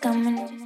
coming.